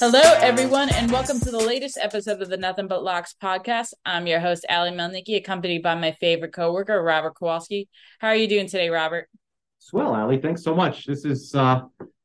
Hello, everyone, and welcome to the latest episode of the Nothing But Locks podcast. I'm your host, Ali Melnicki, accompanied by my favorite coworker, Robert Kowalski. How are you doing today, Robert? Swell, Ali. Thanks so much. This is uh,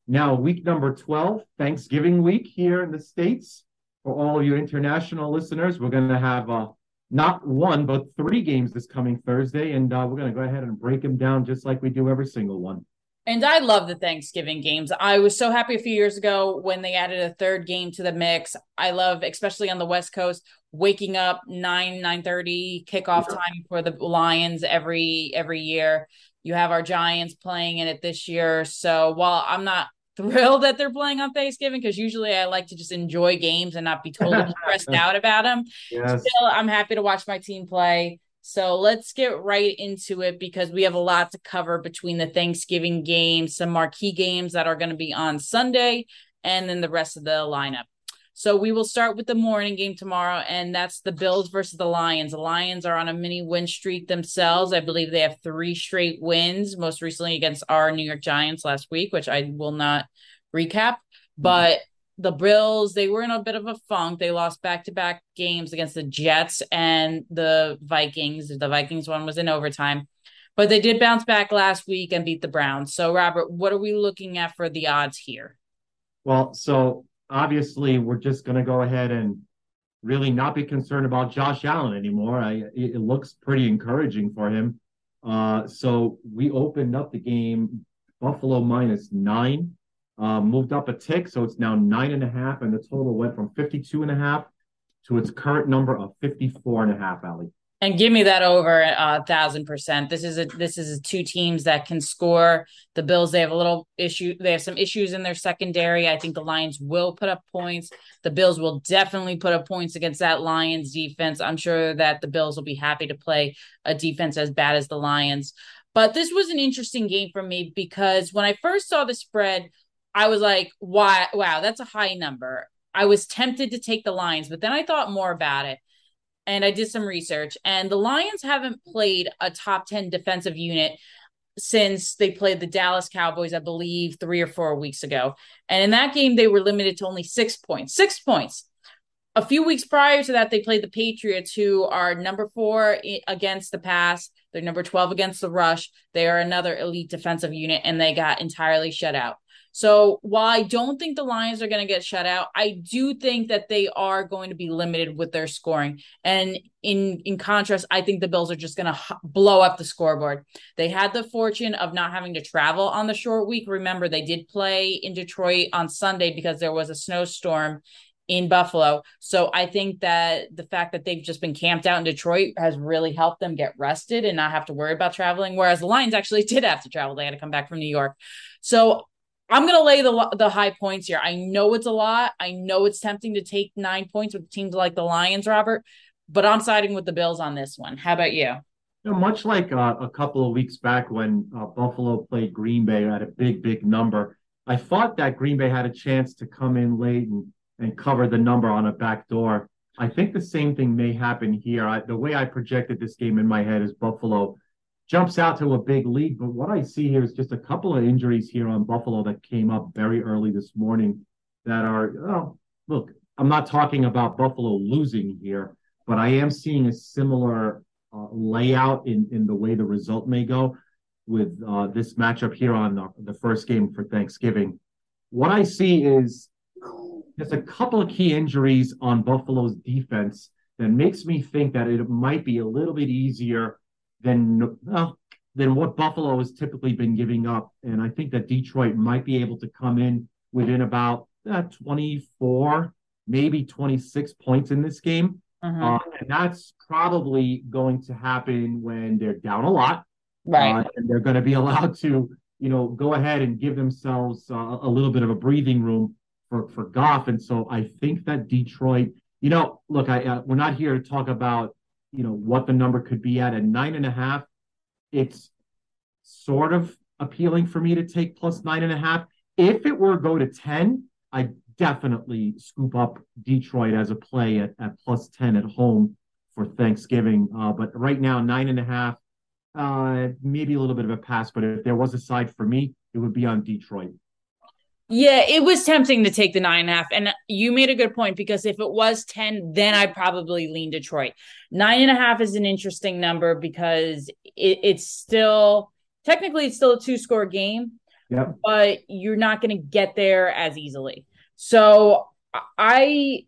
now week number 12, Thanksgiving week here in the States. For all of you international listeners, we're going to have uh, not one, but three games this coming Thursday, and uh, we're going to go ahead and break them down just like we do every single one. And I love the Thanksgiving games. I was so happy a few years ago when they added a third game to the mix. I love, especially on the West Coast, waking up nine nine thirty kickoff time for the Lions every every year. You have our Giants playing in it this year. So while I'm not thrilled that they're playing on Thanksgiving because usually I like to just enjoy games and not be totally stressed out about them. Yes. Still, I'm happy to watch my team play. So let's get right into it because we have a lot to cover between the Thanksgiving games, some marquee games that are going to be on Sunday, and then the rest of the lineup. So we will start with the morning game tomorrow, and that's the Bills versus the Lions. The Lions are on a mini win streak themselves. I believe they have three straight wins, most recently against our New York Giants last week, which I will not recap. Mm-hmm. But the Bills, they were in a bit of a funk. They lost back to back games against the Jets and the Vikings. The Vikings one was in overtime, but they did bounce back last week and beat the Browns. So, Robert, what are we looking at for the odds here? Well, so obviously, we're just going to go ahead and really not be concerned about Josh Allen anymore. I, it looks pretty encouraging for him. Uh, so we opened up the game Buffalo minus nine uh, moved up a tick, so it's now nine and a half, and the total went from 52 and a half to its current number of 54 and a half, Ali. And give me that over a thousand percent. This is a this is a two teams that can score. The Bills they have a little issue. They have some issues in their secondary. I think the Lions will put up points. The Bills will definitely put up points against that Lions defense. I'm sure that the Bills will be happy to play a defense as bad as the Lions. But this was an interesting game for me because when I first saw the spread, I was like, why, wow, that's a high number. I was tempted to take the Lions, but then I thought more about it and I did some research. And the Lions haven't played a top 10 defensive unit since they played the Dallas Cowboys, I believe, three or four weeks ago. And in that game, they were limited to only six points. Six points. A few weeks prior to that, they played the Patriots, who are number four against the pass. They're number 12 against the rush. They are another elite defensive unit, and they got entirely shut out. So while I don't think the Lions are going to get shut out, I do think that they are going to be limited with their scoring. And in in contrast, I think the Bills are just going to h- blow up the scoreboard. They had the fortune of not having to travel on the short week. Remember, they did play in Detroit on Sunday because there was a snowstorm in Buffalo. So I think that the fact that they've just been camped out in Detroit has really helped them get rested and not have to worry about traveling. Whereas the Lions actually did have to travel. They had to come back from New York. So I'm going to lay the the high points here. I know it's a lot. I know it's tempting to take nine points with teams like the Lions, Robert, but I'm siding with the Bills on this one. How about you? you know, much like uh, a couple of weeks back when uh, Buffalo played Green Bay at a big, big number, I thought that Green Bay had a chance to come in late and, and cover the number on a back door. I think the same thing may happen here. I, the way I projected this game in my head is Buffalo jumps out to a big lead. But what I see here is just a couple of injuries here on Buffalo that came up very early this morning that are, oh, look, I'm not talking about Buffalo losing here, but I am seeing a similar uh, layout in, in the way the result may go with uh, this matchup here on the, the first game for Thanksgiving. What I see is there's a couple of key injuries on Buffalo's defense that makes me think that it might be a little bit easier than well, than what Buffalo has typically been giving up. And I think that Detroit might be able to come in within about uh, 24, maybe 26 points in this game. Mm-hmm. Uh, and that's probably going to happen when they're down a lot. Right. Uh, and they're going to be allowed to, you know, go ahead and give themselves uh, a little bit of a breathing room for, for Goff. And so I think that Detroit, you know, look, I, uh, we're not here to talk about you know what the number could be at. At nine and a half it's sort of appealing for me to take plus nine and a half. If it were go to 10 i definitely scoop up detroit as a play at, at plus 10 at home for thanksgiving. Uh, but right now nine and a half uh, maybe a little bit of a pass but if there was a side for me it would be on detroit Yeah, it was tempting to take the nine and a half. And you made a good point because if it was 10, then I'd probably lean Detroit. Nine and a half is an interesting number because it, it's still technically it's still a two score game, Yep. but you're not going to get there as easily. So I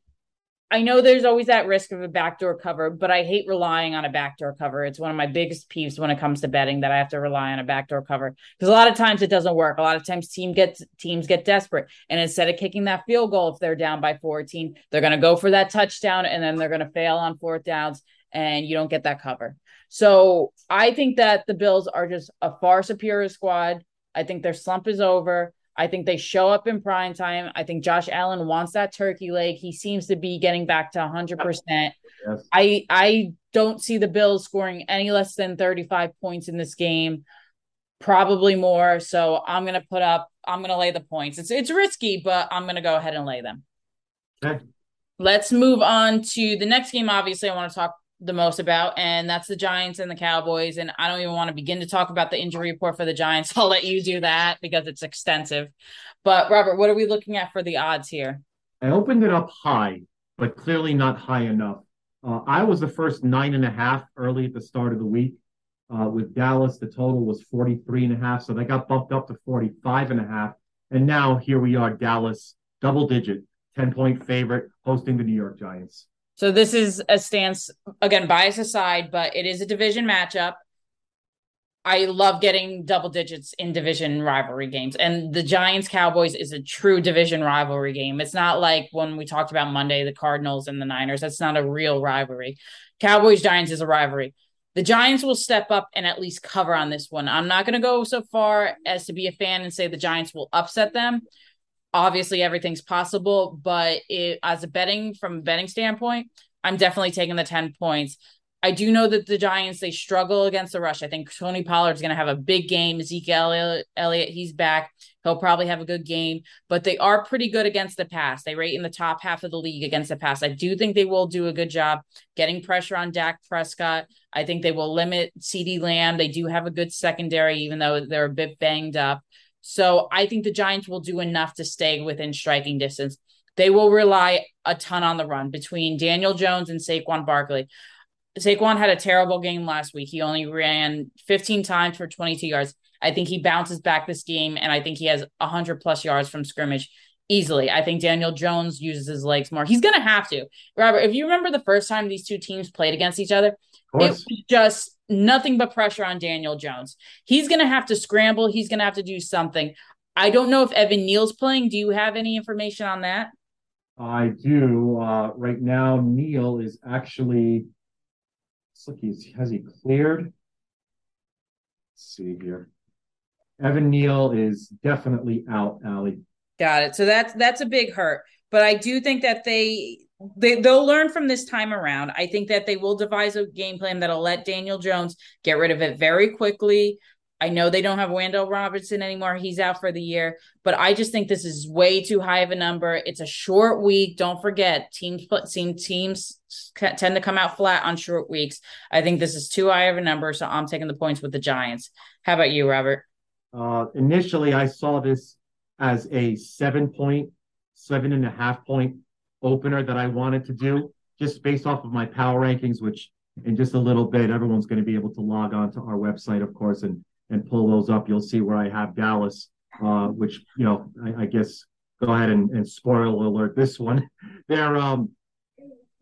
I know there's always that risk of a backdoor cover, but I hate relying on a backdoor cover. It's one of my biggest peeves when it comes to betting that I have to rely on a backdoor cover because a lot of times it doesn't work. A lot of times team gets teams get desperate and instead of kicking that field goal if they're down by 14, they're going to go for that touchdown and then they're going to fail on fourth downs and you don't get that cover. So, I think that the Bills are just a far superior squad. I think their slump is over. I think they show up in prime time. I think Josh Allen wants that turkey leg. He seems to be getting back to 100%. Yes. I I don't see the Bills scoring any less than 35 points in this game. Probably more. So I'm going to put up I'm going to lay the points. It's it's risky, but I'm going to go ahead and lay them. Okay. Let's move on to the next game obviously I want to talk the most about, and that's the Giants and the Cowboys. And I don't even want to begin to talk about the injury report for the Giants. I'll let you do that because it's extensive. But Robert, what are we looking at for the odds here? I opened it up high, but clearly not high enough. Uh, I was the first nine and a half early at the start of the week. Uh, with Dallas, the total was 43 and a half. So they got bumped up to 45 and a half. And now here we are, Dallas, double digit, 10 point favorite, hosting the New York Giants. So this is a stance again, bias aside, but it is a division matchup. I love getting double digits in division rivalry games. And the Giants Cowboys is a true division rivalry game. It's not like when we talked about Monday, the Cardinals and the Niners. That's not a real rivalry. Cowboys Giants is a rivalry. The Giants will step up and at least cover on this one. I'm not going to go so far as to be a fan and say the Giants will upset them, obviously everything's possible, but it, as a betting from a betting standpoint, I'm definitely taking the 10 points. I do know that the Giants they struggle against the rush. I think Tony Pollard's going to have a big game. Ezekiel Elliott, he's back. He'll probably have a good game, but they are pretty good against the pass. They rate in the top half of the league against the pass. I do think they will do a good job getting pressure on Dak Prescott. I think they will limit CeeDee Lamb. They do have a good secondary, even though they're a bit banged up. So I think the Giants will do enough to stay within striking distance. They will rely a ton on the run between Daniel Jones and Saquon Barkley. Saquon had a terrible game last week. He only ran 15 times for 22 yards. I think he bounces back this game, and I think he has 100 plus yards from scrimmage easily. I think Daniel Jones uses his legs more. He's going to have to. Robert, if you remember the first time these two teams played against each other, it was just nothing but pressure on Daniel Jones. He's going to have to scramble. He's going to have to do something. I don't know if Evan Neal's playing. Do you have any information on that? I do. Uh, right now, Neal is actually. Look, he's has he cleared? Let's see here. Evan Neal is definitely out, Ali. Got it. So that's that's a big hurt. But I do think that they they they'll learn from this time around. I think that they will devise a game plan that'll let Daniel Jones get rid of it very quickly. I know they don't have Wan'Dale Robinson anymore. He's out for the year, but I just think this is way too high of a number. It's a short week. Don't forget, teams team teams tend to come out flat on short weeks. I think this is too high of a number, so I'm taking the points with the Giants. How about you, Robert? Uh, initially, I saw this as a seven point, seven and a half point opener that I wanted to do just based off of my power rankings, which in just a little bit, everyone's going to be able to log on to our website, of course, and and pull those up. You'll see where I have Dallas, uh, which you know, I, I guess go ahead and, and spoil alert this one. They're um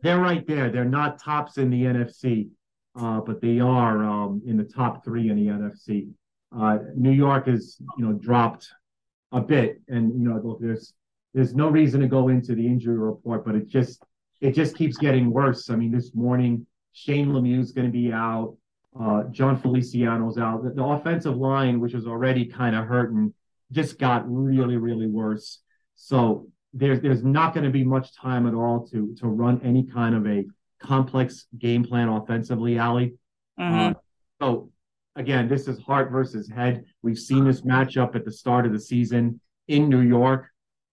they're right there. They're not tops in the NFC, uh, but they are um, in the top three in the NFC. Uh, New York is you know dropped a bit, and you know look, there's there's no reason to go into the injury report, but it just it just keeps getting worse. I mean, this morning Shane Lemieux is going to be out. Uh, Jon Feliciano's out. The, the offensive line, which was already kind of hurting, just got really, really worse. So there's there's not going to be much time at all to to run any kind of a complex game plan offensively, Ali. Mm-hmm. Uh, so again, this is heart versus head. We've seen this matchup at the start of the season in New York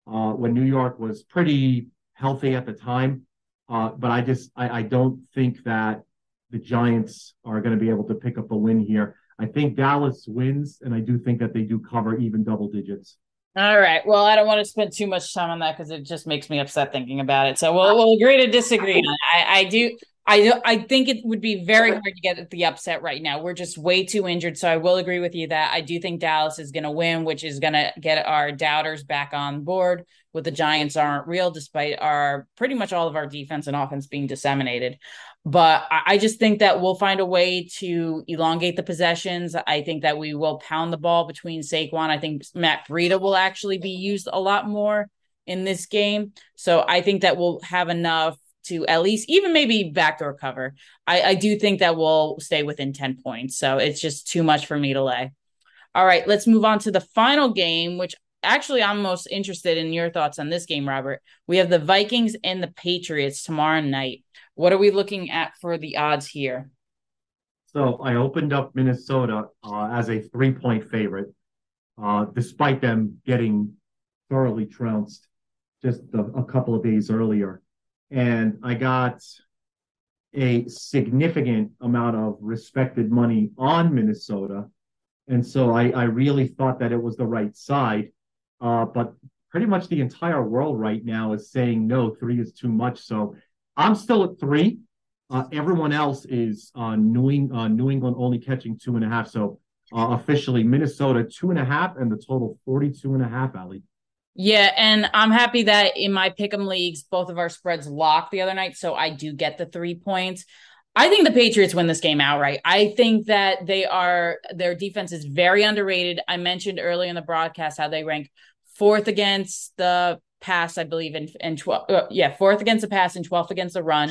uh, when New York was pretty healthy at the time. Uh, but I just I, I, don't think that the Giants are going to be able to pick up a win here. I think Dallas wins, and I do think that they do cover even double digits. All right. Well, I don't want to spend too much time on that because it just makes me upset thinking about it. So we'll we'll agree to disagree. I, I do I I think it would be very hard to get the upset right now. We're just way too injured. So I will agree with you that I do think Dallas is going to win, which is going to get our doubters back on board. With the Giants aren't real, despite our pretty much all of our defense and offense being disseminated. But I just think that we'll find a way to elongate the possessions. I think that we will pound the ball between Saquon. I think Matt Breida will actually be used a lot more in this game. So I think that we'll have enough to at least even maybe backdoor cover. I, I do think that we'll stay within 10 points. So it's just too much for me to lay. All right, let's move on to the final game, which actually I'm most interested in your thoughts on this game, Robert. We have the Vikings and the Patriots tomorrow night. What are we looking at for the odds here? So I opened up Minnesota uh, as a three point favorite, uh, despite them getting thoroughly trounced just a, a couple of days earlier. And I got a significant amount of respected money on Minnesota. And so I, I really thought that it was the right side. Uh, but pretty much the entire world right now is saying no, three is too much. So I'm still at three. Uh, everyone else is uh, New, England, uh, New England only catching two and a half. So uh, officially, Minnesota two and a half, and the total 42 and a half, Ali. Yeah, and I'm happy that in my pick'em leagues, both of our spreads locked the other night, so I do get the three points. I think the Patriots win this game outright. I think that they are their defense is very underrated. I mentioned earlier in the broadcast how they rank fourth against the pass, I believe, in in twelve. Uh, yeah, fourth against the pass and twelfth against the run.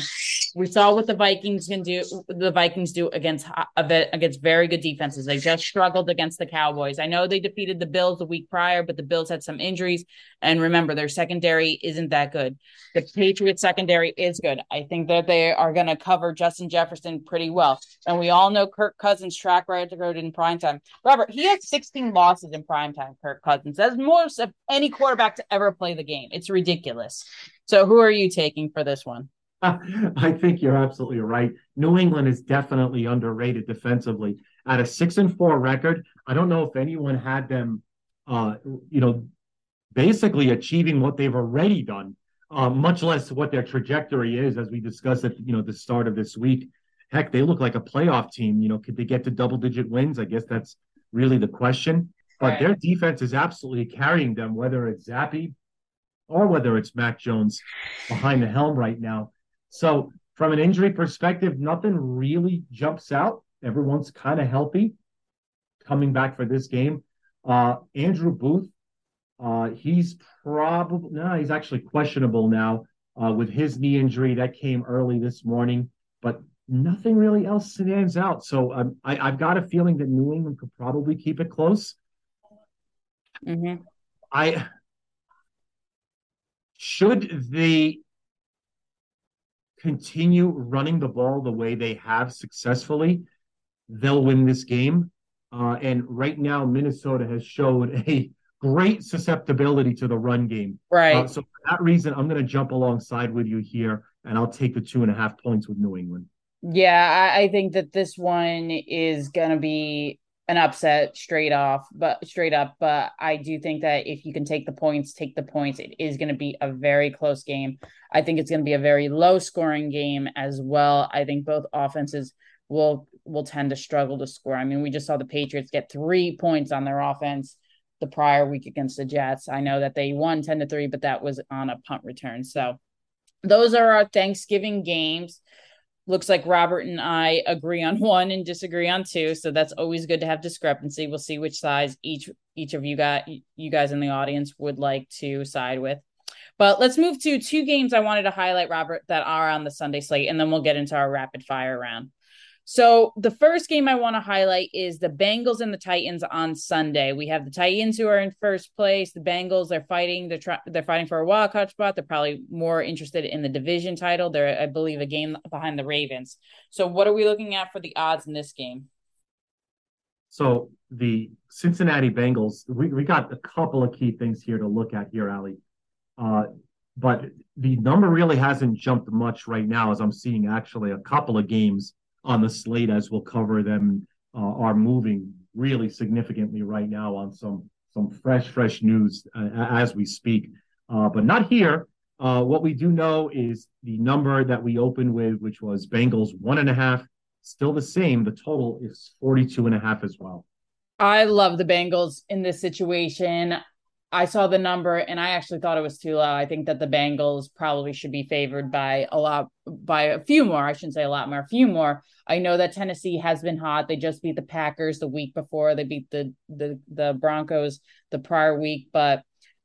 We saw what the Vikings can do. The Vikings do against against very good defenses. They just struggled against the Cowboys. I know they defeated the Bills the week prior, but the Bills had some injuries. And remember, their secondary isn't that good. The Patriots secondary is good. I think that they are going to cover Justin Jefferson pretty well. And we all know Kirk Cousins' track record in primetime. Robert, he has 16 losses in primetime. Kirk Cousins. That's most of any quarterback to ever play the game. It's ridiculous. So, who are you taking for this one? I think you're absolutely right. New England is definitely underrated defensively. At a six and four record, I don't know if anyone had them, uh, you know, basically achieving what they've already done, uh, much less what their trajectory is, as we discussed at you know the start of this week. Heck, they look like a playoff team. You know, could they get to double digit wins? I guess that's really the question. But right. their defense is absolutely carrying them, whether it's Zappe or whether it's Mac Jones behind the helm right now. So, from an injury perspective, nothing really jumps out. Everyone's kind of healthy coming back for this game. Uh, Andrew Booth, uh, he's probably no, he's actually questionable now uh, with his knee injury that came early this morning, but nothing really else stands out. So um, I, have got a feeling that New England could probably keep it close. Mm-hmm. I should they continue running the ball the way they have successfully, they'll win this game. Uh, and right now, Minnesota has showed a great susceptibility to the run game. Right. Uh, so for that reason, I'm going to jump alongside with you here, and I'll take the two and a half points with New England. Yeah, I, I think that this one is going to be an upset straight off, but straight up. But I do think that if you can take the points, take the points. It is going to be a very close game. I think it's going to be a very low scoring game as well. I think both offenses will will tend to struggle to score. I mean, we just saw the Patriots get three points on their offense the prior week against the Jets. I know that they won 10 to 3, but that was on a punt return. So those are our Thanksgiving games looks like Robert and I agree on one and disagree on two. So that's always good to have discrepancy. We'll see which sides each each of you got you guys in the audience would like to side with. But let's move to two games I wanted to highlight, Robert, that are on the Sunday slate, and then we'll get into our rapid fire round. So the first game I want to highlight is the Bengals and the Titans on Sunday. We have the Titans who are in first place. The Bengals they're fighting. They're. They're fighting for a wild card spot. They're probably more interested in the division title. They're, I believe, a game behind the Ravens. So what are we looking at for the odds in this game? So the Cincinnati Bengals. We we got a couple of key things here to look at here, Ali. Uh, but the number really hasn't jumped much right now, as I'm seeing actually a couple of games on the slate as we'll cover them uh, are moving really significantly right now on some some fresh, fresh news uh, as we speak. Uh, but not here. Uh, what we do know is the number that we opened with, which was Bengals one and a half, still the same. The total is 42 and a half as well. I love the Bengals in this situation. I saw the number and I actually thought it was too low. I think that the Bengals probably should be favored by a lot, by a few more. I shouldn't say a lot more, a few more. I know that Tennessee has been hot. They just beat the Packers the week before. They beat the the the Broncos the prior week, but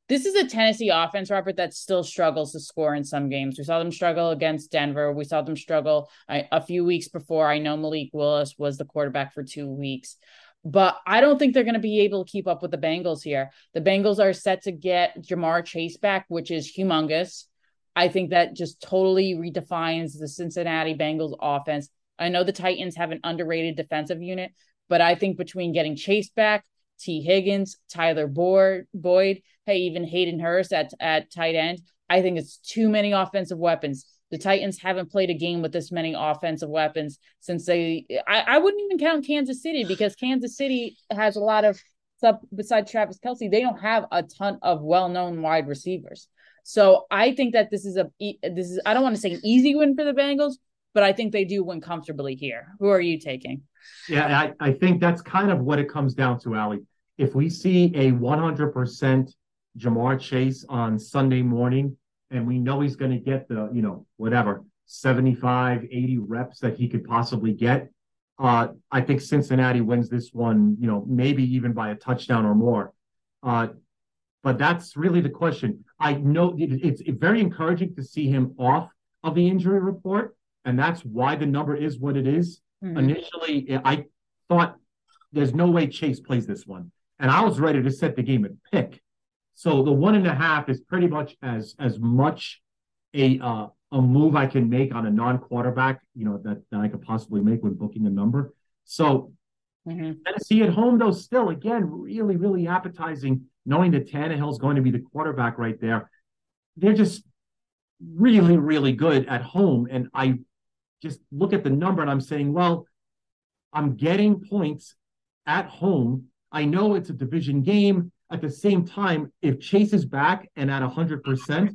this is a Tennessee offense, Robert, that still struggles to score in some games. We saw them struggle against Denver. We saw them struggle I, a few weeks before. I know Malik Willis was the quarterback for two weeks but I don't think they're going to be able to keep up with the Bengals here. The Bengals are set to get Ja'Marr Chase back, which is humongous. I think that just totally redefines the Cincinnati Bengals offense. I know the Titans have an underrated defensive unit, but I think between getting Chase back, Tee Higgins, Tyler Boyd, hey, even Hayden Hurst at, at tight end, I think it's too many offensive weapons. The Titans haven't played a game with this many offensive weapons since they. I, I wouldn't even count Kansas City because Kansas City has a lot of sub besides Travis Kelce. They don't have a ton of well known wide receivers. So I think that this is a this is I don't want to say an easy win for the Bengals, but I think they do win comfortably here. Who are you taking? Yeah, I, I think that's kind of what it comes down to, Ali. If we see a 100% Ja'Marr Chase on Sunday morning, and we know he's going to get the, you know, whatever, 75, 80 reps that he could possibly get. Uh, I think Cincinnati wins this one, you know, maybe even by a touchdown or more. Uh, but that's really the question. I know it's, it's very encouraging to see him off of the injury report, and that's why the number is what it is. Mm-hmm. Initially, I thought there's no way Chase plays this one, and I was ready to set the game at pick. So the one and a half is pretty much as as much a uh, a move I can make on a non-quarterback, you know, that, that I could possibly make when booking a number. So mm-hmm. Tennessee at home, though, still again really, really appetizing, knowing that Tannehill's going to be the quarterback right there. They're just really, really good at home. And I just look at the number and I'm saying, well, I'm getting points at home. I know it's a division game. At the same time, if Chase is back and at 100%,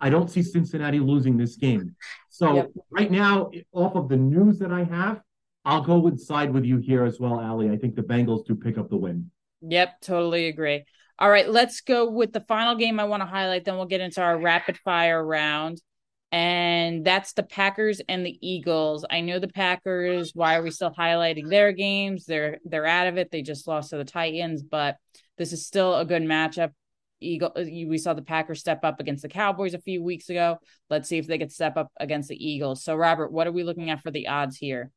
I don't see Cincinnati losing this game. So yep. right now, off of the news that I have, I'll go with side with you here as well, Ali. I think the Bengals do pick up the win. Yep, totally agree. All right, let's go with the final game I want to highlight. Then we'll get into our rapid fire round. And that's the Packers and the Eagles. I know the Packers. Why are we still highlighting their games? They're they're out of it. They just lost to the Titans, but this is still a good matchup. Eagle, uh, we saw the Packers step up against the Cowboys a few weeks ago. Let's see if they could step up against the Eagles. So, Robert, what are we looking at for the odds here?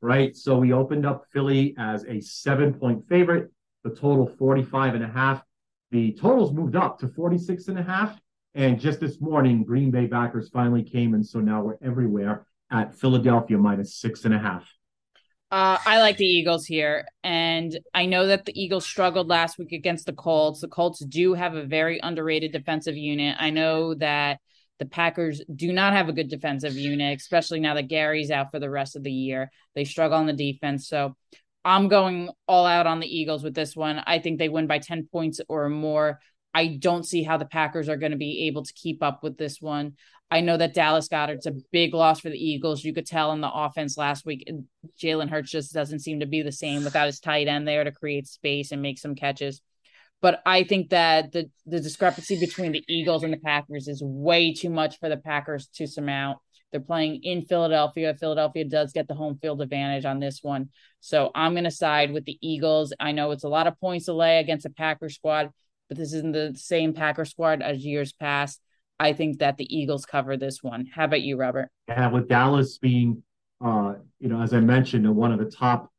Right. So we opened up Philly as a seven point favorite, the total 45 and a half. The totals moved up to 46 and a half. And just this morning, Green Bay backers finally came. And so now we're everywhere at Philadelphia minus six and a half. Uh, I like the Eagles here. And I know that the Eagles struggled last week against the Colts. The Colts do have a very underrated defensive unit. I know that the Packers do not have a good defensive unit, especially now that Gary's out for the rest of the year. They struggle on the defense. So I'm going all out on the Eagles with this one. I think they win by 10 points or more. I don't see how the Packers are going to be able to keep up with this one. I know that Dallas Goedert's a big loss for the Eagles. You could tell in the offense last week, Jalen Hurts just doesn't seem to be the same without his tight end there to create space and make some catches. But I think that the the discrepancy between the Eagles and the Packers is way too much for the Packers to surmount. They're playing in Philadelphia. Philadelphia does get the home field advantage on this one. So I'm going to side with the Eagles. I know it's a lot of points to lay against a Packer squad, but this isn't the same Packer squad as years past. I think that the Eagles cover this one. How about you, Robert? Yeah, with Dallas being, uh, you know, as I mentioned, one of the top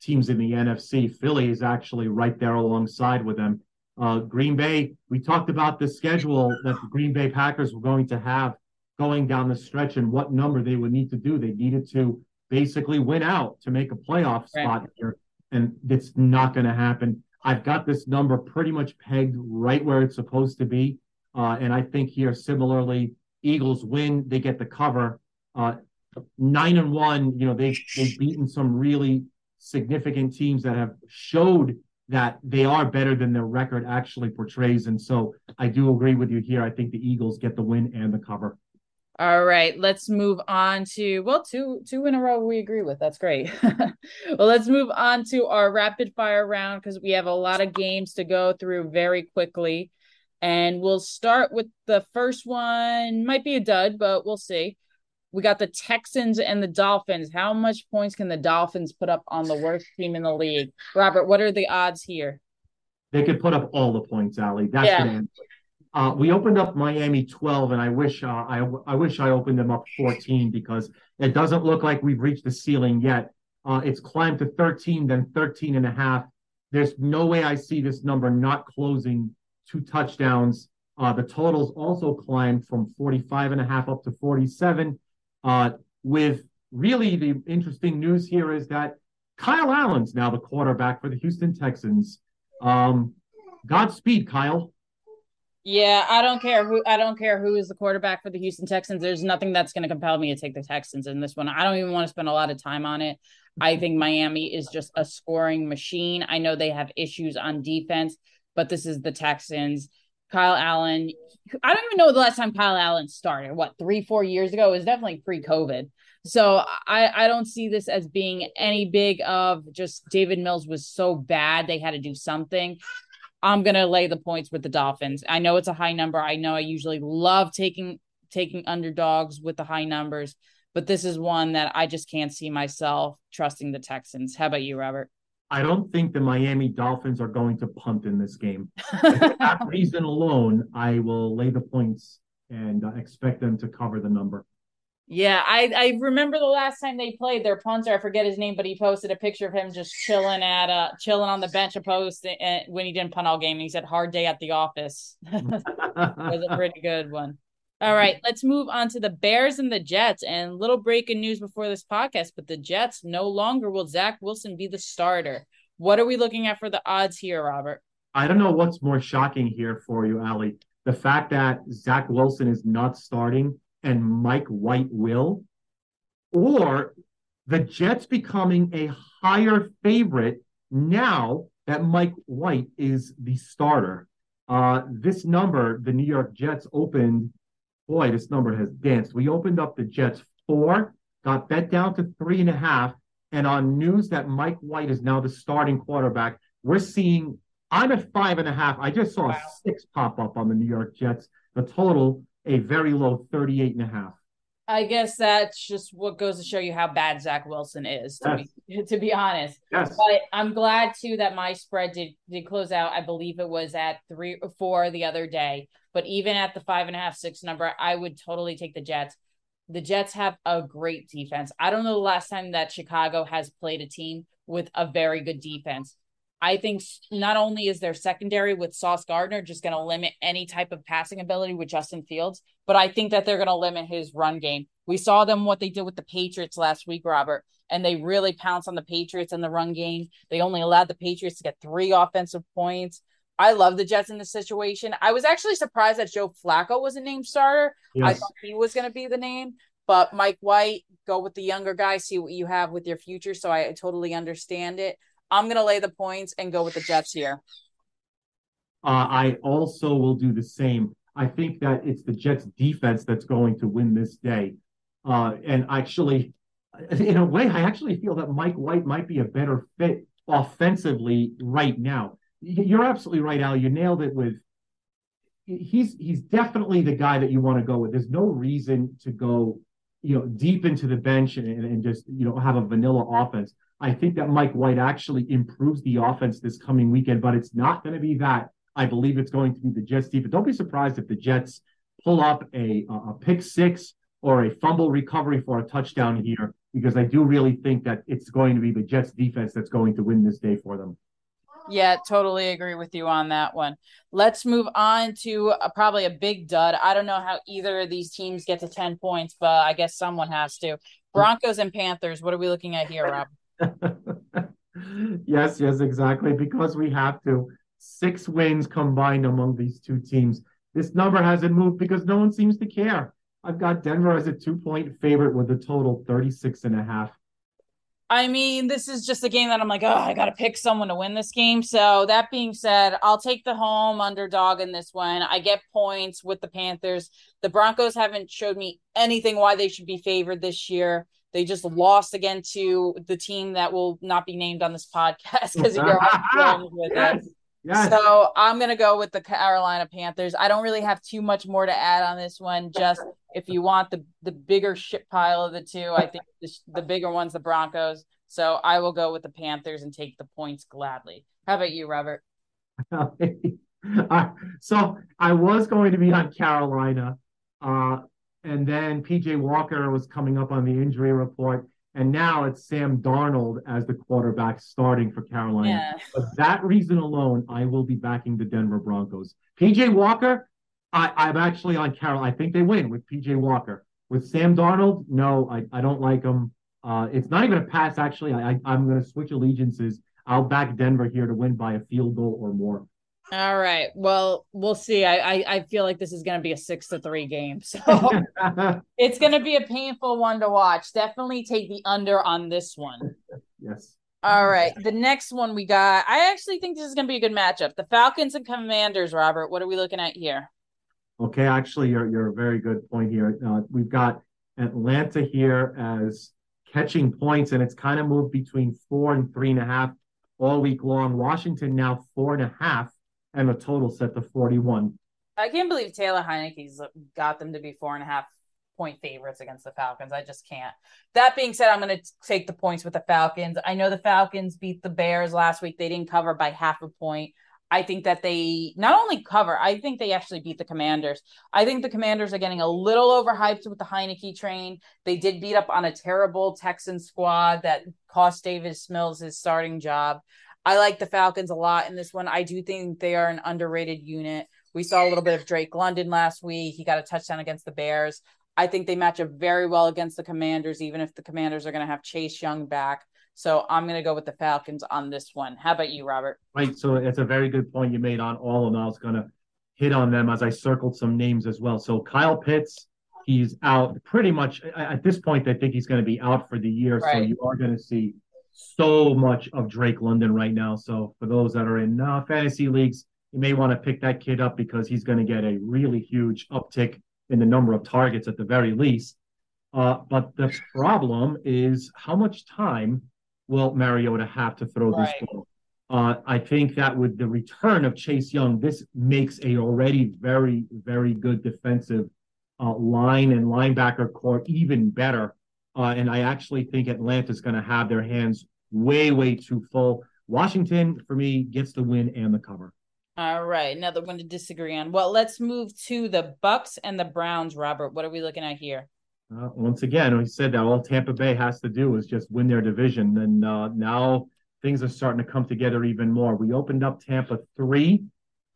teams in the NFC, Philly is actually right there alongside with them. Uh, Green Bay, we talked about the schedule that the Green Bay Packers were going to have going down the stretch and what number they would need to do. They needed to basically win out to make a playoff spot right. here, and it's not going to happen. I've got this number pretty much pegged right where it's supposed to be. Uh, and I think here, similarly, Eagles win, they get the cover. Uh, nine and one, you know, they, they've beaten some really significant teams that have showed that they are better than their record actually portrays. And so I do agree with you here. I think the Eagles get the win and the cover. All right, let's move on to well, two two in a row we agree with. That's great. well, let's move on to our rapid fire round because we have a lot of games to go through very quickly. And we'll start with the first one. Might be a dud, but we'll see. We got the Texans and the Dolphins. How much points can the Dolphins put up on the worst team in the league? Robert, what are the odds here? They could put up all the points, Ali. That's yeah. the answer. Uh, we opened up Miami 12, and I wish uh, I I wish I opened them up 14 because it doesn't look like we've reached the ceiling yet. Uh, it's climbed to 13, then 13 and a half. There's no way I see this number not closing two touchdowns. Uh, the totals also climbed from 45 and a half up to 47. Uh, with really the interesting news here is that Kyle Allen's now the quarterback for the Houston Texans. Um, Godspeed, Kyle. Yeah, I don't care who I don't care who is the quarterback for the Houston Texans. There's nothing that's going to compel me to take the Texans in this one. I don't even want to spend a lot of time on it. I think Miami is just a scoring machine. I know they have issues on defense, but this is the Texans. Kyle Allen, I don't even know the last time Kyle Allen started. What, 3 4 years ago? It was definitely pre-COVID. So I, I don't see this as being any big of just Davis Mills was so bad they had to do something. I'm gonna lay the points with the Dolphins. I know it's a high number. I know I usually love taking taking underdogs with the high numbers, but this is one that I just can't see myself trusting the Texans. How about you, Robert? I don't think the Miami Dolphins are going to punt in this game. for that reason alone, I will lay the points and uh, expect them to cover the number. Yeah, I, I remember the last time they played their punter. I forget his name, but he posted a picture of him just chilling at uh chilling on the bench a post uh, when he didn't punt all game. And he said hard day at the office. was a pretty good one. All right, let's move on to the Bears and the Jets. And little breaking news before this podcast, but the Jets no longer will Zach Wilson be the starter. What are we looking at for the odds here, Robert? I don't know what's more shocking here for you, Ali. The fact that Zach Wilson is not starting and Mike White will, or the Jets becoming a higher favorite now that Mike White is the starter. Uh, this number, the New York Jets opened, boy, this number has danced. We opened up the Jets four, got bet down to three and a half. And on news that Mike White is now the starting quarterback, we're seeing I'm at five and a half. I just saw wow. a six pop up on the New York Jets. The total a very low 38 and a half. I guess that's just what goes to show you how bad Zach Wilson is, to yes. be to be honest. Yes. But I'm glad too that my spread did did close out. I believe it was at three or four the other day. But even at the five and a half, six number, I would totally take the Jets. The Jets have a great defense. I don't know the last time that Chicago has played a team with a very good defense. I think not only is their secondary with Sauce Gardner just going to limit any type of passing ability with Justin Fields, but I think that they're going to limit his run game. We saw them what they did with the Patriots last week, Robert, and they really pounced on the Patriots in the run game. They only allowed the Patriots to get three offensive points. I love the Jets in this situation. I was actually surprised that Joe Flacco was a named starter. Yes. I thought he was going to be the name, but Mike White, go with the younger guy, see what you have with your future. So I totally understand it. I'm going to lay the points and go with the Jets here. Uh, I also will do the same. I think that it's the Jets defense that's going to win this day. Uh, and actually, in a way, I actually feel that Mike White might be a better fit offensively right now. You're absolutely right, Al. You nailed it with he's he's definitely the guy that you want to go with. There's no reason to go, you know, deep into the bench and, and just you know have a vanilla offense. I think that Mike White actually improves the offense this coming weekend, but it's not going to be that. I believe it's going to be the Jets defense. Don't be surprised if the Jets pull up a, a pick six or a fumble recovery for a touchdown here, because I do really think that it's going to be the Jets defense that's going to win this day for them. Yeah, totally agree with you on that one. Let's move on to a, probably a big dud. I don't know how either of these teams get to 10 points, but I guess someone has to. Broncos and Panthers. What are we looking at here, Rob? yes, yes, exactly. Because we have to. Six wins combined among these two teams. This number hasn't moved because no one seems to care. I've got Denver as a two point favorite with a total 36 and a half. I mean, this is just a game that I'm like, oh, I got to pick someone to win this game. So, that being said, I'll take the home underdog in this one. I get points with the Panthers. The Broncos haven't showed me anything why they should be favored this year. They just lost again to the team that will not be named on this podcast because you're with yes. it. Yes. So I'm gonna go with the Carolina Panthers. I don't really have too much more to add on this one. Just if you want the the bigger shit pile of the two, I think the, the bigger one's the Broncos. So I will go with the Panthers and take the points gladly. How about you, Robert? so I was going to be on Carolina, uh, and then PJ Walker was coming up on the injury report. And now it's Sam Darnold as the quarterback starting for Carolina. Yeah. For that reason alone, I will be backing the Denver Broncos. PJ Walker, I, am actually on Carol. I think they win with PJ Walker. With Sam Darnold, no, I, I don't like him. Uh, it's not even a pass, actually. I, I, am going to switch allegiances. I'll back Denver here to win by a field goal or more. All right. Well, we'll see. I I, I feel like this is going to be a six to three game, so it's going to be a painful one to watch. Definitely take the under on this one. Yes. All right. The next one we got. I actually think this is going to be a good matchup. The Falcons and Commanders. Robert, what are we looking at here? Okay, actually, you're you're a very good point here. Uh, we've got Atlanta here as catching points, and it's kind of moved between four and three and a half all week long. Washington now four and a half and a total set to 41. I can't believe Taylor Heinicke's got them to be four and a half point favorites against the Falcons. I just can't. That being said, I'm going to take the points with the Falcons. I know the Falcons beat the Bears last week. They didn't cover by half a point. I think that they not only cover, I think they actually beat the Commanders. I think the Commanders are getting a little overhyped with the Heinicke train. They did beat up on a terrible Texan squad that cost Davis Mills his starting job. I like the Falcons a lot in this one. I do think they are an underrated unit. We saw a little bit of Drake London last week. He got a touchdown against the Bears. I think they match up very well against the Commanders, even if the Commanders are going to have Chase Young back. So I'm going to go with the Falcons on this one. How about you, Robert? Right. So it's a very good point you made on all of them. I was going to hit on them as I circled some names as well. So Kyle Pitts, he's out pretty much at this point. I think he's going to be out for the year. Right. So you are going to see so much of Drake London right now. So for those that are in uh, fantasy leagues, you may want to pick that kid up because he's going to get a really huge uptick in the number of targets at the very least. Uh, but the problem is how much time will Mariota have to throw right. this ball? Uh, I think that with the return of Chase Young, this makes a already very, very good defensive uh, line and linebacker corps even better uh, and I actually think Atlanta's going to have their hands way, way too full. Washington, for me, gets the win and the cover. All right, another one to disagree on. Well, let's move to the Bucs and the Browns. Robert, what are we looking at here? Uh, once again, we said that all Tampa Bay has to do is just win their division, and uh, now things are starting to come together even more. We opened up Tampa three,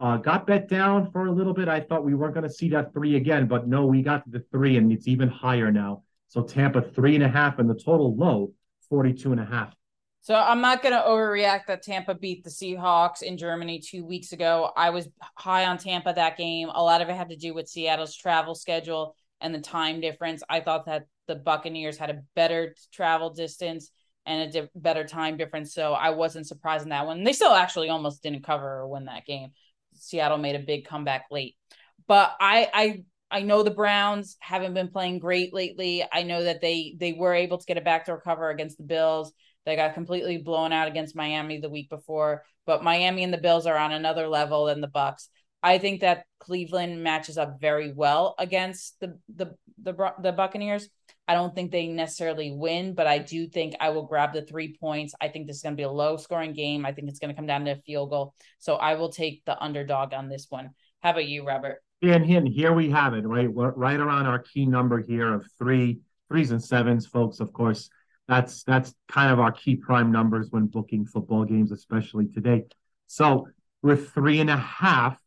uh, got bet down for a little bit. I thought we weren't going to see that three again, but no, we got to the three, and it's even higher now. So Tampa three and a half and the total low 42 and a half. So I'm not going to overreact that Tampa beat the Seahawks in Germany two weeks ago. I was high on Tampa that game. A lot of it had to do with Seattle's travel schedule and the time difference. I thought that the Buccaneers had a better travel distance and a di- better time difference. So I wasn't surprised in that one. They still actually almost didn't cover or win that game. Seattle made a big comeback late. But I I I know the Browns haven't been playing great lately. I know that they they were able to get a backdoor cover against the Bills. They got completely blown out against Miami the week before, but Miami and the Bills are on another level than the Bucs. I think that Cleveland matches up very well against the the the, the Buccaneers. I don't think they necessarily win, but I do think I will grab the three points. I think this is going to be a low scoring game. I think it's going to come down to a field goal. So I will take the underdog on this one. How about you, Robert? And here we have it, right? We're right around our key number here of three, threes and sevens, folks. Of course, that's that's kind of our key prime numbers when booking football games, especially today. So with three and a half,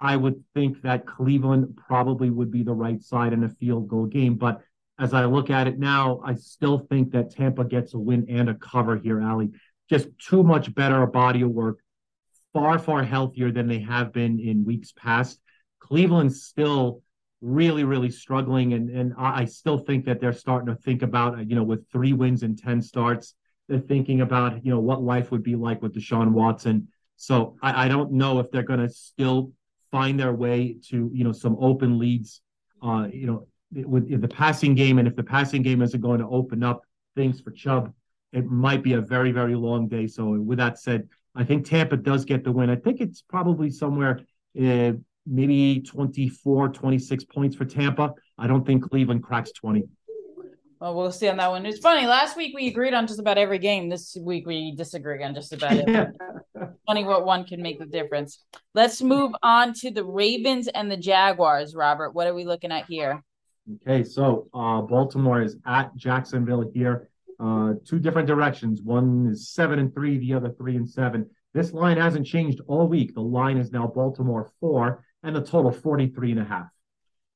I would think that Cleveland probably would be the right side in a field goal game. But as I look at it now, I still think that Tampa gets a win and a cover here, Ali. Just too much better body of work, far, far healthier than they have been in weeks past. Cleveland still really, really struggling. And and I still think that they're starting to think about, you know, with three wins and 10 starts, they're thinking about, you know, what life would be like with Deshaun Watson. So I, I don't know if they're going to still find their way to, you know, some open leads, uh, you know, with the passing game. And if the passing game isn't going to open up things for Chubb, it might be a very, very long day. So with that said, I think Tampa does get the win. I think it's probably somewhere uh, maybe 24, 26 points for Tampa. I don't think Cleveland cracks 20. Well, we'll see on that one. It's funny. Last week we agreed on just about every game. This week we disagree on just about it. funny what one can make the difference. Let's move on to the Ravens and the Jaguars. Robert, what are we looking at here? Okay, so uh, Baltimore is at Jacksonville here. Uh, two different directions. One is seven and three, the other three and seven. This line hasn't changed all week. The line is now Baltimore four and a total 43 and a half.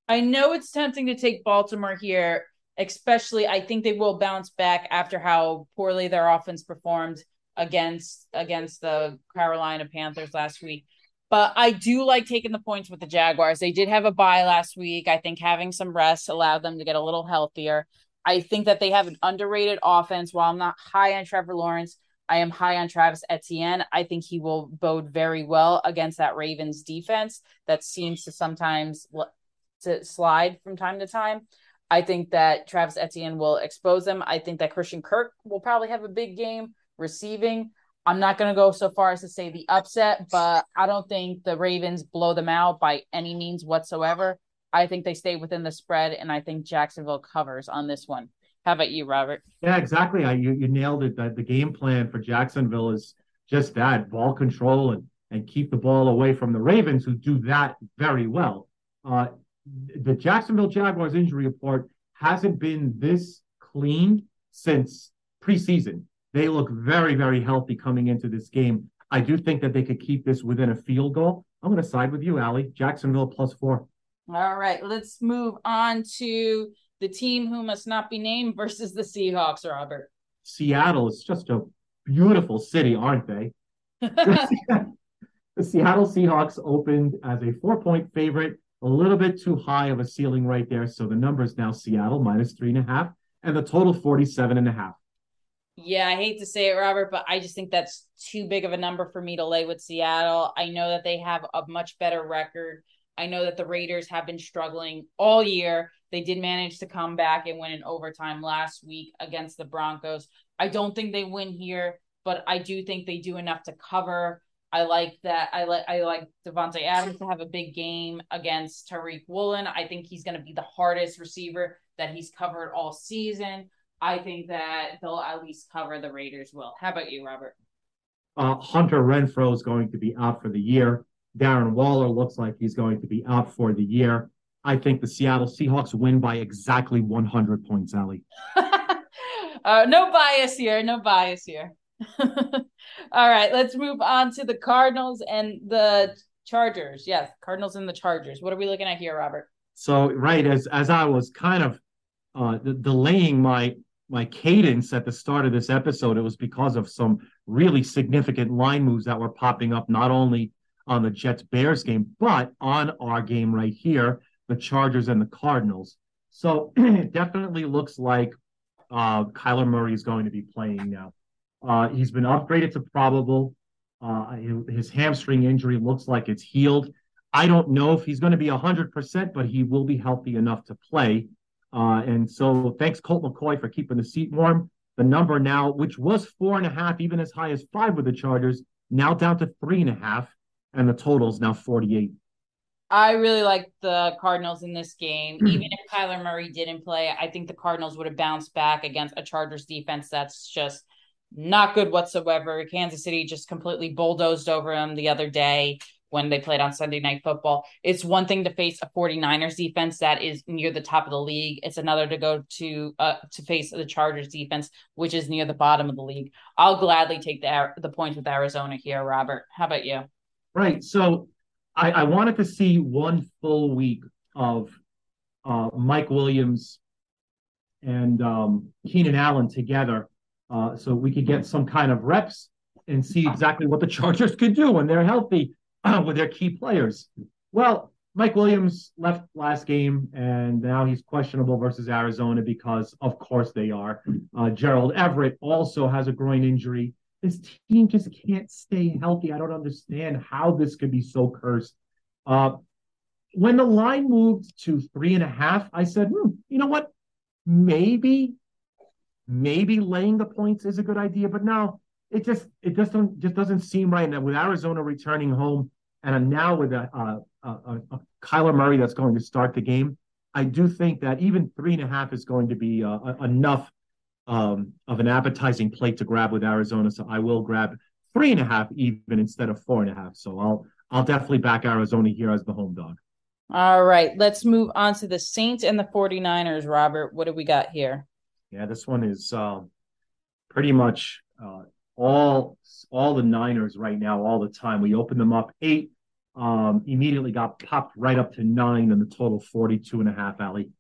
I know it's tempting to take Baltimore here, especially I think they will bounce back after how poorly their offense performed against against the Carolina Panthers last week. But I do like taking the points with the Jaguars. They did have a bye last week. I think having some rest allowed them to get a little healthier. I think that they have an underrated offense. While I'm not high on Trevor Lawrence, I am high on Travis Etienne. I think he will bode very well against that Ravens defense that seems to sometimes to slide from time to time. I think that Travis Etienne will expose them. I think that Christian Kirk will probably have a big game receiving. I'm not going to go so far as to say the upset, but I don't think the Ravens blow them out by any means whatsoever. I think they stay within the spread, and I think Jacksonville covers on this one. How about you, Robert? Yeah, exactly. I, you, you nailed it. The, the game plan for Jacksonville is just that ball control and, and keep the ball away from the Ravens, who do that very well. Uh, the Jacksonville Jaguars injury report hasn't been this clean since preseason. They look very, very healthy coming into this game. I do think that they could keep this within a field goal. I'm going to side with you, Ali. Jacksonville plus four. All right, let's move on to the team who must not be named versus the Seahawks, Robert. Seattle is just a beautiful city, aren't they? the Seattle Seahawks opened as a four point favorite, a little bit too high of a ceiling right there. So the number is now Seattle minus three and a half, and the total 47 and a half. Yeah, I hate to say it, Robert, but I just think that's too big of a number for me to lay with Seattle. I know that they have a much better record. I know that the Raiders have been struggling all year. They did manage to come back and win in overtime last week against the Broncos. I don't think they win here, but I do think they do enough to cover. I like that. I like I like Davante Adams to have a big game against Tariq Woolen. I think he's going to be the hardest receiver that he's covered all season. I think that they'll at least cover the Raiders will. How about you, Robert? Uh, Hunter Renfrow is going to be out for the year. Darren Waller looks like he's going to be out for the year. I think the Seattle Seahawks win by exactly 100 points, Ali. uh, no bias here. No bias here. All right, let's move on to the Cardinals and the Chargers. Yes, Cardinals and the Chargers. What are we looking at here, Robert? So, right as as I was kind of uh, delaying my my cadence at the start of this episode, it was because of some really significant line moves that were popping up, not only on the Jets Bears game, but on our game right here the Chargers and the Cardinals. So it definitely looks like uh, Kyler Murray is going to be playing now. Uh, he's been upgraded to probable. Uh, his hamstring injury looks like it's healed. I don't know if he's going to be 100%, but he will be healthy enough to play. Uh, and so thanks, Colt McCoy, for keeping the seat warm. The number now, which was four and a half, even as high as five with the Chargers, now down to three and a half, and the total is now 48. I really like the Cardinals in this game. Hmm. Even if Kyler Murray didn't play, I think the Cardinals would have bounced back against a Chargers defense that's just not good whatsoever. Kansas City just completely bulldozed over them the other day when they played on Sunday Night Football. It's one thing to face a 49ers defense that is near the top of the league. It's another to go to uh, to face the Chargers defense, which is near the bottom of the league. I'll gladly take the the points with Arizona here, Robert. How about you? Right. So I, I wanted to see one full week of uh, Mike Williams and um, Keenan Allen together, uh, so we could get some kind of reps and see exactly what the Chargers could do when they're healthy uh, with their key players. Well, Mike Williams left last game, and now he's questionable versus Arizona because, of course, they are. Uh, Gerald Everett also has a groin injury. This team just can't stay healthy. I don't understand how this could be so cursed. Uh, when the line moved to three and a half, I said, hmm, you know what? Maybe, maybe laying the points is a good idea. But now it just it just don't just doesn't seem right. And with Arizona returning home, and now with a, a, a, a Kyler Murray that's going to start the game, I do think that even three and a half is going to be uh, enough um, of an appetizing plate to grab with Arizona. So I will grab three and a half even instead of four and a half. So I'll I'll definitely back Arizona here as the home dog. All right, let's move on to the Saints and the 49ers. Robert, what do we got here? Yeah, this one is uh, pretty much uh, all all the Niners right now, all the time. We opened them up eight, um, immediately got popped right up to nine, and the total 42 and a half, Ali.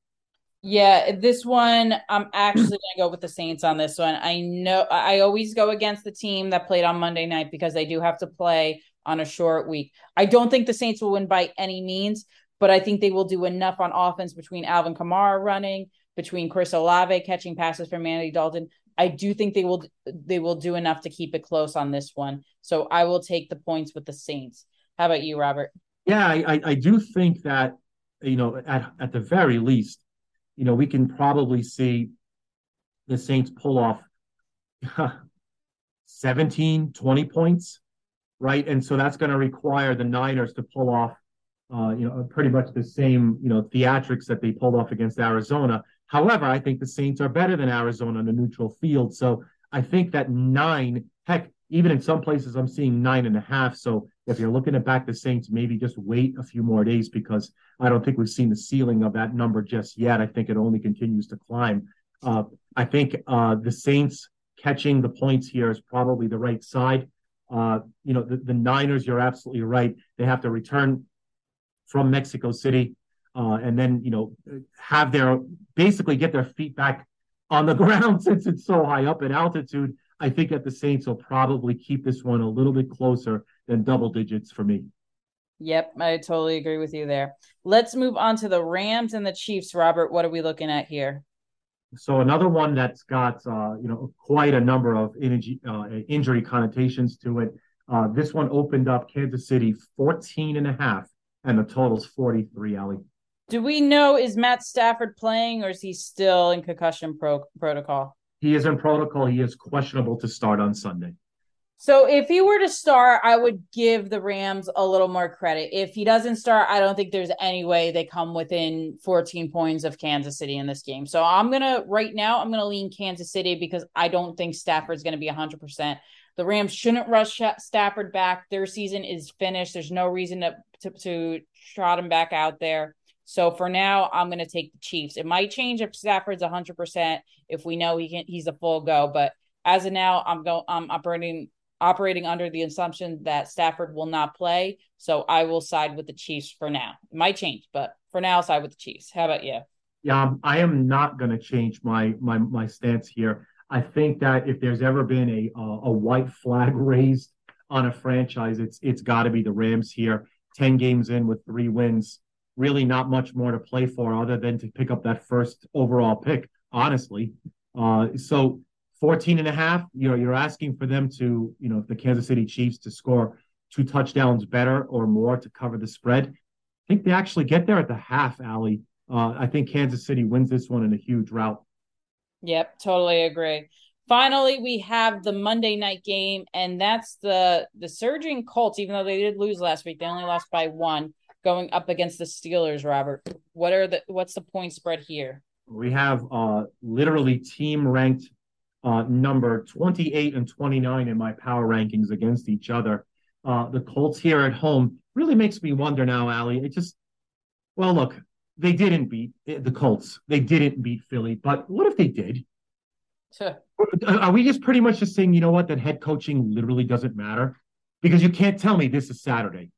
Yeah, this one, I'm actually going to go with the Saints on this one. I know I always go against the team that played on Monday night because they do have to play on a short week. I don't think the Saints will win by any means, but I think they will do enough on offense between Alvin Kamara running, between Chris Olave catching passes from Andy Dalton. I do think they will they will do enough to keep it close on this one. So I will take the points with the Saints. How about you, Robert? Yeah, I, I do think that you know at at the very least, you know, we can probably see the Saints pull off 17, 20 points, right? And so that's going to require the Niners to pull off uh, you know, pretty much the same, you know, theatrics that they pulled off against Arizona. However, I think the Saints are better than Arizona on a neutral field. So I think that nine, heck, even in some places, I'm seeing nine and a half. So if you're looking to back the Saints, maybe just wait a few more days because I don't think we've seen the ceiling of that number just yet. I think it only continues to climb. Uh, I think uh, the Saints catching the points here is probably the right side. Uh, you know, the, the Niners, you're absolutely right. They have to return from Mexico City, uh, and then you know have their basically get their feet back on the ground since it's so high up in altitude. I think that the Saints will probably keep this one a little bit closer than double digits for me. Yep, I totally agree with you there. Let's move on to the Rams and the Chiefs. Robert, what are we looking at here? So another one that's got uh, you know quite a number of injury, uh, injury connotations to it. Uh, this one opened up Kansas City 14 and a half and the total's 43, Ali. Do we know is Matt Stafford playing or is he still in concussion pro- protocol? He is in protocol. He is questionable to start on Sunday. So if he were to start, I would give the Rams a little more credit. If he doesn't start, I don't think there's any way they come within 14 points of Kansas City in this game. So I'm going to right now I'm going to lean Kansas City because I don't think Stafford's going to be 100%. The Rams shouldn't rush Stafford back. Their season is finished. There's no reason to to, to trot him back out there. So for now, I'm going to take the Chiefs. It might change if Stafford's 100%, if we know he can he's a full go, but as of now, I'm going I'm operating operating under the assumption that Stafford will not play. So I will side with the Chiefs for now. It might change, but for now, I'll side with the Chiefs. How about you? Yeah, um, I am not going to change my my my stance here. I think that if there's ever been a a, a white flag raised on a franchise, it's it's got to be the Rams here. Ten games in with three wins, really not much more to play for other than to pick up that first overall pick. Honestly, uh, so 14 and a half. You know, you're asking for them to, you know, the Kansas City Chiefs to score two touchdowns better or more to cover the spread. I think they actually get there at the half, Ali. Uh, I think Kansas City wins this one in a huge rout. Yep, totally agree. Finally, we have the Monday night game, and that's the the surging Colts. Even though they did lose last week, they only lost by one, going up against the Steelers. Robert, what are the what's the point spread here? We have uh literally team ranked uh number 28 and 29 in my power rankings against each other. Uh the Colts here at home really makes me wonder now, Ali. It just well, look, they didn't beat the Colts. They didn't beat Philly. But what if they did? Are we just pretty much just saying, you know what, that head coaching literally doesn't matter? Because you can't tell me this is Saturday.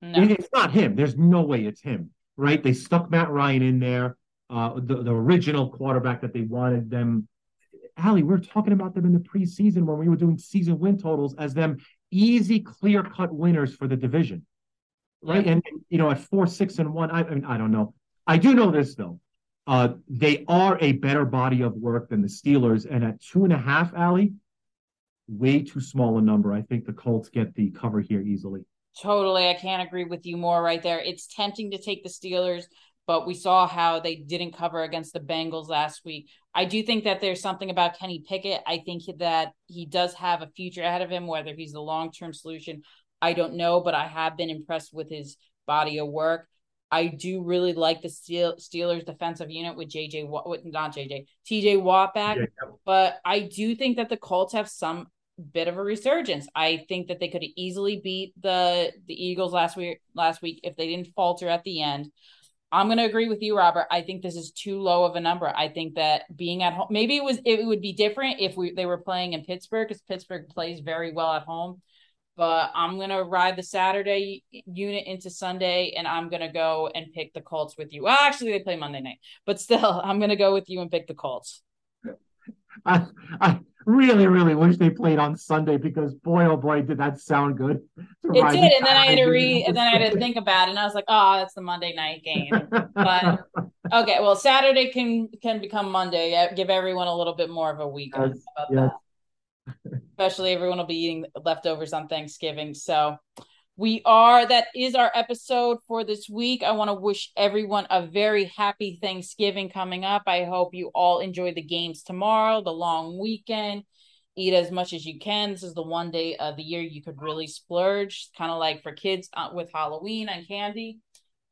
No. It's not him. There's no way it's him, right? They stuck Matt Ryan in there, uh, the, the original quarterback that they wanted them. Ali, we are talking about them in the preseason when we were doing season win totals as them easy, clear cut winners for the division. right? And you know, at four, six, and one, I, I mean, I don't know. I do know this though. Uh, they are a better body of work than the Steelers, and at two and a half, Ali, way too small a number. I think the Colts get the cover here easily. Totally. I can't agree with you more right there. It's tempting to take the Steelers, but we saw how they didn't cover against the Bengals last week. I do think that there's something about Kenny Pickett. I think that he does have a future ahead of him, whether he's the long term solution. I don't know, but I have been impressed with his body of work. I do really like the Steelers defensive unit with JJ, with not JJ, TJ Watt back, yeah. but I do think that the Colts have some bit of a resurgence. I think that they could easily beat the the Eagles last week last week if they didn't falter at the end. I'm going to agree with you, Robert. I think this is too low of a number. I think that being at home, maybe it was it would be different if we they were playing in Pittsburgh because Pittsburgh plays very well at home but I'm gonna ride the Saturday unit into Sunday, and I'm gonna go and pick the Colts with you. Well, actually, they play Monday night, but still, I'm gonna go with you and pick the Colts. I I really really wish they played on Sunday because boy oh boy did that sound good. It did, and then I had to read, and then I had to think about it, and I was like, oh, that's the Monday night game. But okay, well, Saturday can can become Monday. Give everyone a little bit more of a weekend. Yes, yes especially everyone will be eating leftovers on Thanksgiving. So we are that is our episode for this week. I want to wish everyone a very happy Thanksgiving coming up. I hope you all enjoy the games tomorrow, the long weekend. Eat as much as you can. This is the one day of the year you could really splurge, kind of like for kids uh, with Halloween and candy.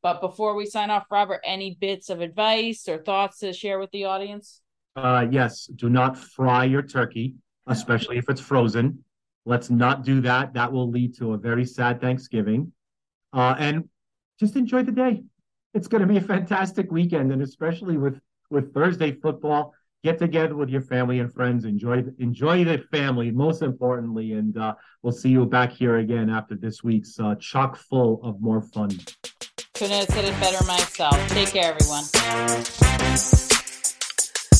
But before we sign off, Robert, any bits of advice or thoughts to share with the audience? Uh, yes, do not fry your turkey especially if it's frozen. Let's not do that. That will lead to a very sad Thanksgiving. Uh, and just enjoy the day. It's going to be a fantastic weekend, and especially with with Thursday football, get together with your family and friends. Enjoy enjoy the family, most importantly, and uh, we'll see you back here again after this week's uh, chock full of more fun. Couldn't have said it better myself. Take care, everyone.